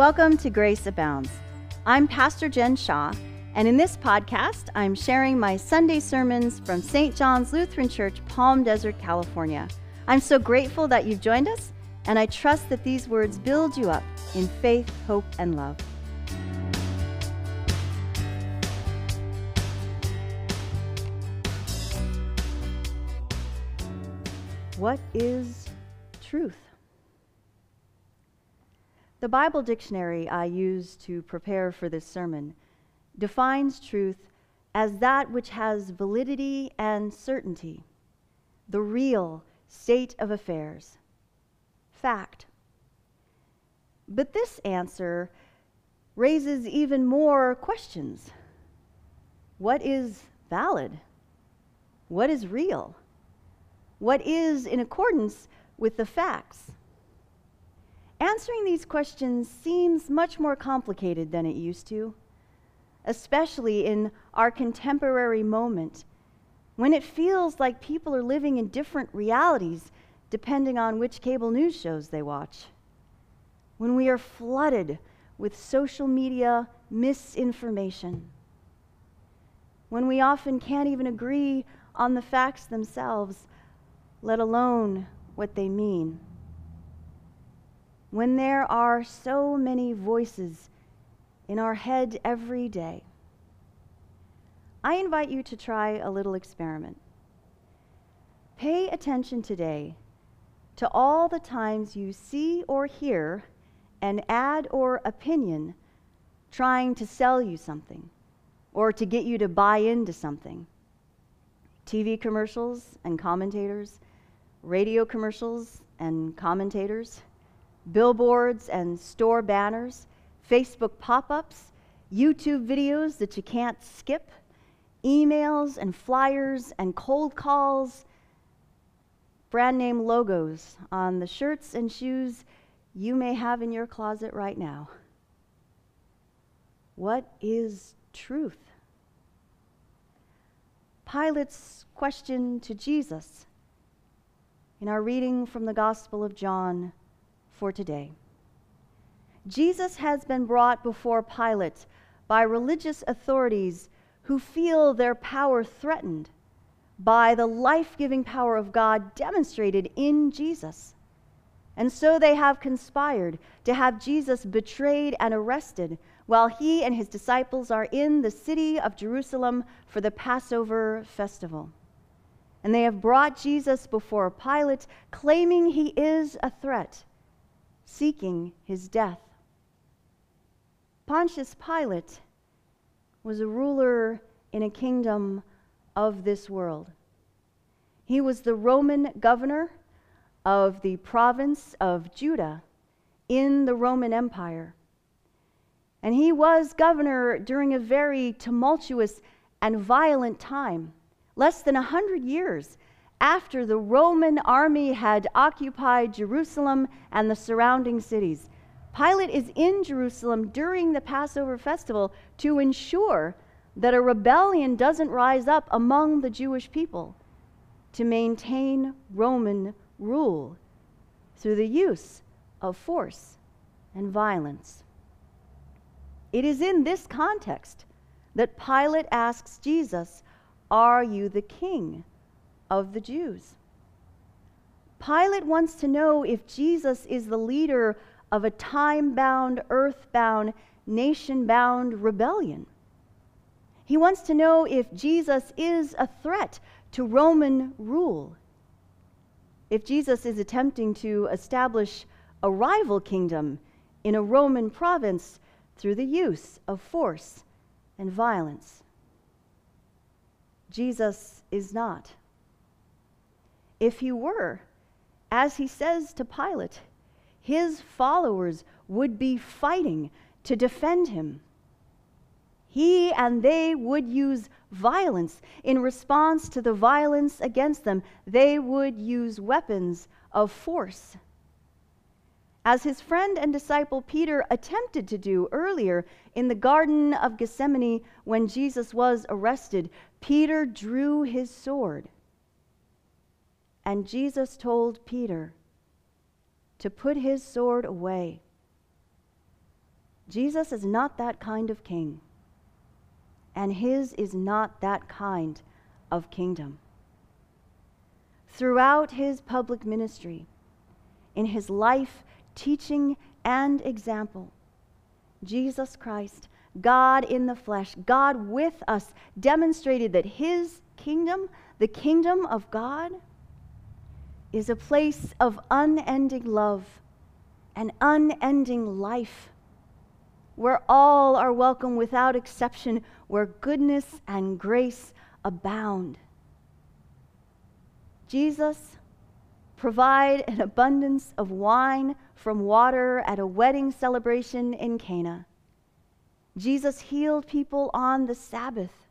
Welcome to Grace Abounds. I'm Pastor Jen Shaw, and in this podcast, I'm sharing my Sunday sermons from St. John's Lutheran Church, Palm Desert, California. I'm so grateful that you've joined us, and I trust that these words build you up in faith, hope, and love. What is truth? The Bible dictionary I used to prepare for this sermon defines truth as that which has validity and certainty, the real state of affairs, fact. But this answer raises even more questions. What is valid? What is real? What is in accordance with the facts? Answering these questions seems much more complicated than it used to, especially in our contemporary moment when it feels like people are living in different realities depending on which cable news shows they watch. When we are flooded with social media misinformation. When we often can't even agree on the facts themselves, let alone what they mean when there are so many voices in our head every day, I invite you to try a little experiment. Pay attention today to all the times you see or hear an ad or opinion trying to sell you something or to get you to buy into something. TV commercials and commentators, radio commercials and commentators billboards and store banners, Facebook pop ups, YouTube videos that you can't skip, emails and flyers and cold calls, brand name logos on the shirts and shoes you may have in your closet right now. What is truth? Pilate's question to Jesus in our reading from the Gospel of John for today. Jesus has been brought before Pilate by religious authorities who feel their power threatened by the life giving power of God demonstrated in Jesus. And so they have conspired to have Jesus betrayed and arrested while he and his disciples are in the city of Jerusalem for the Passover festival. And they have brought Jesus before Pilate, claiming he is a threat seeking his death. Pontius Pilate was a ruler in a kingdom of this world. He was the Roman governor of the province of Judah in the Roman Empire. And he was governor during a very tumultuous and violent time, less than a hundred years after the Roman army had occupied Jerusalem and the surrounding cities. Pilate is in Jerusalem during the Passover festival to ensure that a rebellion doesn't rise up among the Jewish people to maintain Roman rule through the use of force and violence. It is in this context that Pilate asks Jesus, Are you the king? Of the Jews. Pilate wants to know if Jesus is the leader of a time bound, earth bound, nation bound rebellion. He wants to know if Jesus is a threat to Roman rule. If Jesus is attempting to establish a rival kingdom in a Roman province through the use of force and violence. Jesus is not. If he were, as he says to Pilate, his followers would be fighting to defend him. He and they would use violence in response to the violence against them. They would use weapons of force. As his friend and disciple Peter attempted to do earlier in the Garden of Gethsemane when Jesus was arrested, Peter drew his sword and Jesus told Peter to put his sword away. Jesus is not that kind of king, and his is not that kind of kingdom. Throughout his public ministry, in his life, teaching, and example, Jesus Christ, God in the flesh, God with us, demonstrated that his kingdom, the kingdom of God, is a place of unending love and unending life, where all are welcome without exception, where goodness and grace abound. Jesus, provide an abundance of wine from water at a wedding celebration in Cana. Jesus healed people on the Sabbath.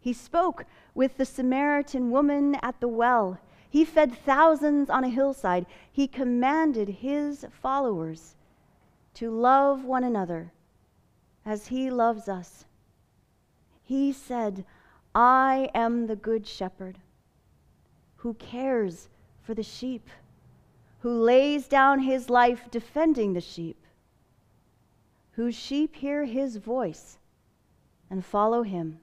He spoke with the Samaritan woman at the well. He fed thousands on a hillside. He commanded his followers to love one another as he loves us. He said, I am the good shepherd who cares for the sheep, who lays down his life defending the sheep, whose sheep hear his voice and follow him.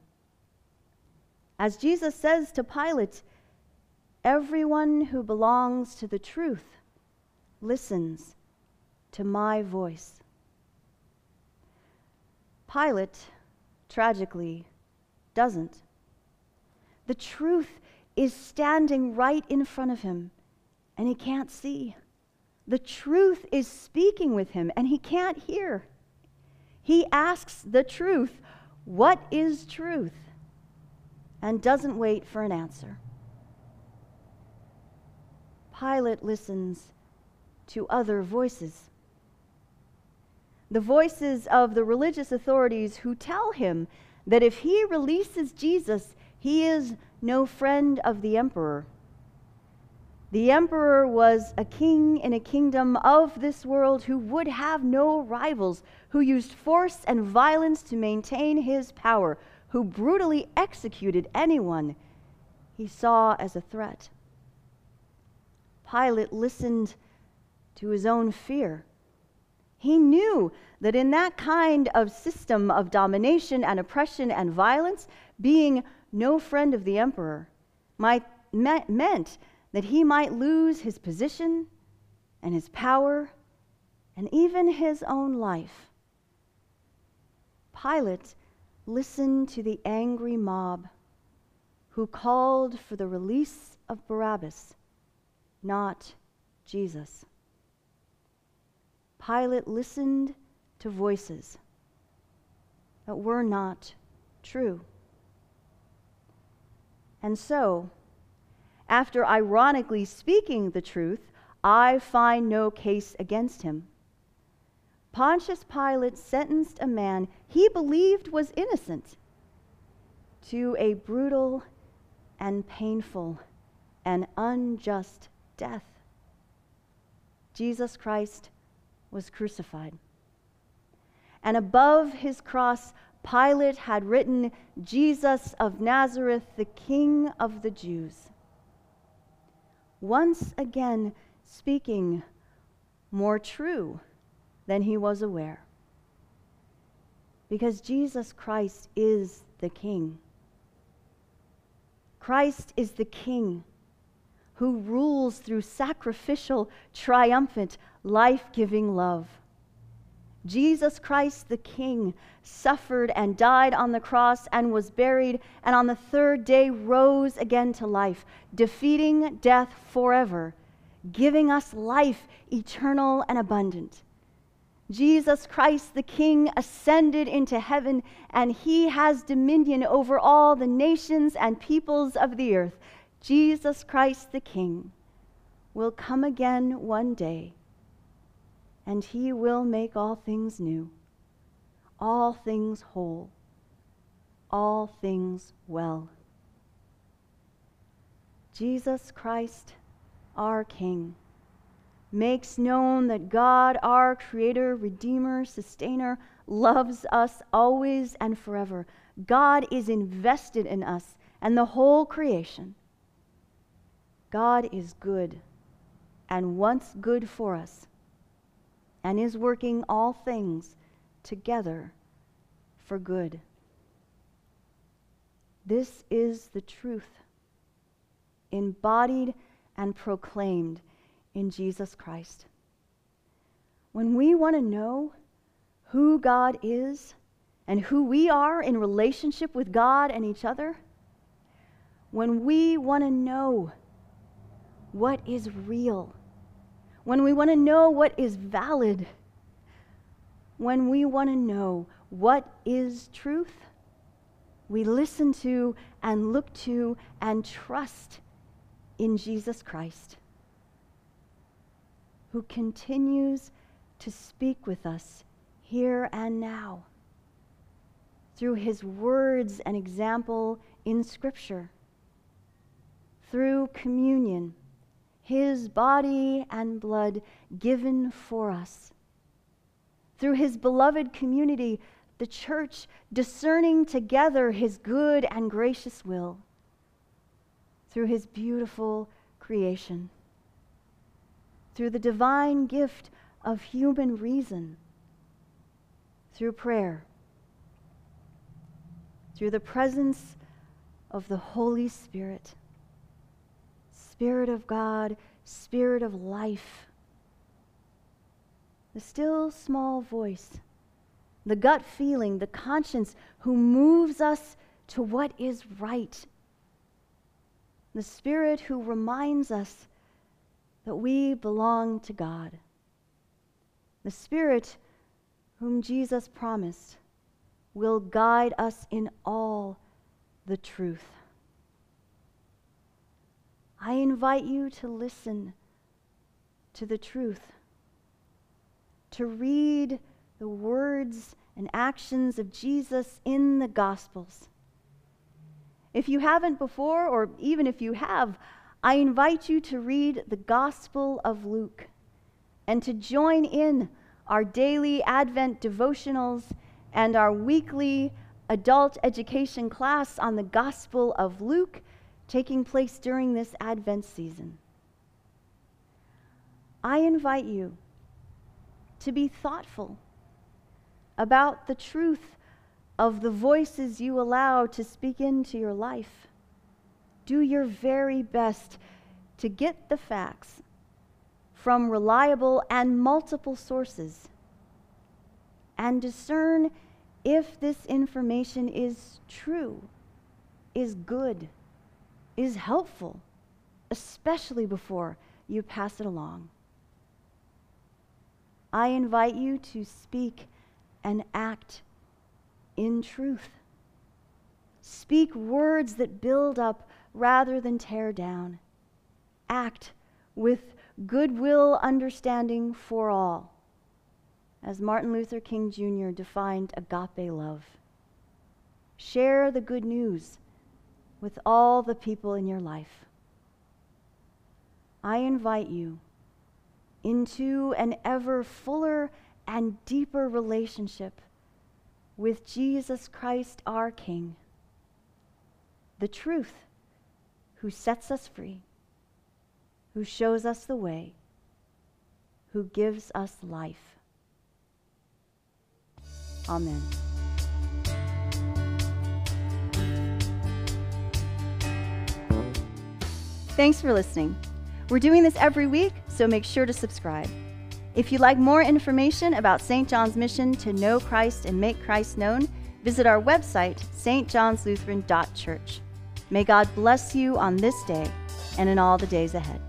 As Jesus says to Pilate, everyone who belongs to the truth listens to my voice. Pilate, tragically, doesn't. The truth is standing right in front of him and he can't see. The truth is speaking with him, and he can't hear. He asks the truth, What is truth? and doesn't wait for an answer. Pilate listens to other voices. The voices of the religious authorities who tell him that if he releases Jesus, he is no friend of the emperor. The emperor was a king in a kingdom of this world who would have no rivals, who used force and violence to maintain his power, who brutally executed anyone he saw as a threat. Pilate listened to his own fear. He knew that in that kind of system of domination and oppression and violence, being no friend of the emperor might, meant that he might lose his position and his power and even his own life. Pilate listened to the angry mob who called for the release of Barabbas, not Jesus. Pilate listened to voices that were not true. And so, after ironically speaking the truth, I find no case against him. Pontius Pilate sentenced a man he believed was innocent to a brutal and painful and unjust death. Jesus Christ was crucified. And above his cross, Pilate had written, Jesus of Nazareth, the King of the Jews once again speaking more true than he was aware. Because Jesus Christ is the King. Christ is the King who rules through sacrificial, triumphant, life giving love. Jesus Christ the King suffered and died on the cross and was buried, and on the third day rose again to life, defeating death forever, giving us life eternal and abundant. Jesus Christ the King ascended into heaven, and he has dominion over all the nations and peoples of the earth. Jesus Christ the King will come again one day and he will make all things new, all things whole, all things well. Jesus Christ, our King, makes known that God, our Creator, Redeemer, Sustainer, loves us always and forever. God is invested in us and the whole creation. God is good and wants good for us and is working all things together for good. This is the truth, embodied and proclaimed in Jesus Christ. When we want to know who God is and who we are in relationship with God and each other, when we want to know what is real, when we want to know what is valid, when we want to know what is truth, we listen to and look to and trust in Jesus Christ, who continues to speak with us here and now through his words and example in Scripture, through communion, his body and blood given for us, through his beloved community the church discerning together his good and gracious will through his beautiful creation, through the divine gift of human reason, through prayer, through the presence of the Holy Spirit, Spirit of God, Spirit of life, the still small voice the gut feeling, the conscience who moves us to what is right. The Spirit who reminds us that we belong to God. The Spirit whom Jesus promised will guide us in all the truth. I invite you to listen to the truth, to read the words and actions of Jesus in the Gospels. If you haven't before, or even if you have, I invite you to read the Gospel of Luke and to join in our daily Advent devotionals and our weekly adult education class on the Gospel of Luke taking place during this Advent season. I invite you to be thoughtful about the truth of the voices you allow to speak into your life. Do your very best to get the facts from reliable and multiple sources and discern if this information is true, is good, is helpful, especially before you pass it along. I invite you to speak and act in truth. Speak words that build up rather than tear down. Act with goodwill understanding for all, as Martin Luther King Jr. defined agape love. Share the good news with all the people in your life. I invite you into an ever fuller and deeper relationship with Jesus Christ, our King, the truth, who sets us free, who shows us the way, who gives us life. Amen. Thanks for listening. We're doing this every week, so make sure to subscribe. If you'd like more information about St. John's mission to know Christ and make Christ known, visit our website, stjohnslutheran.church. May God bless you on this day and in all the days ahead.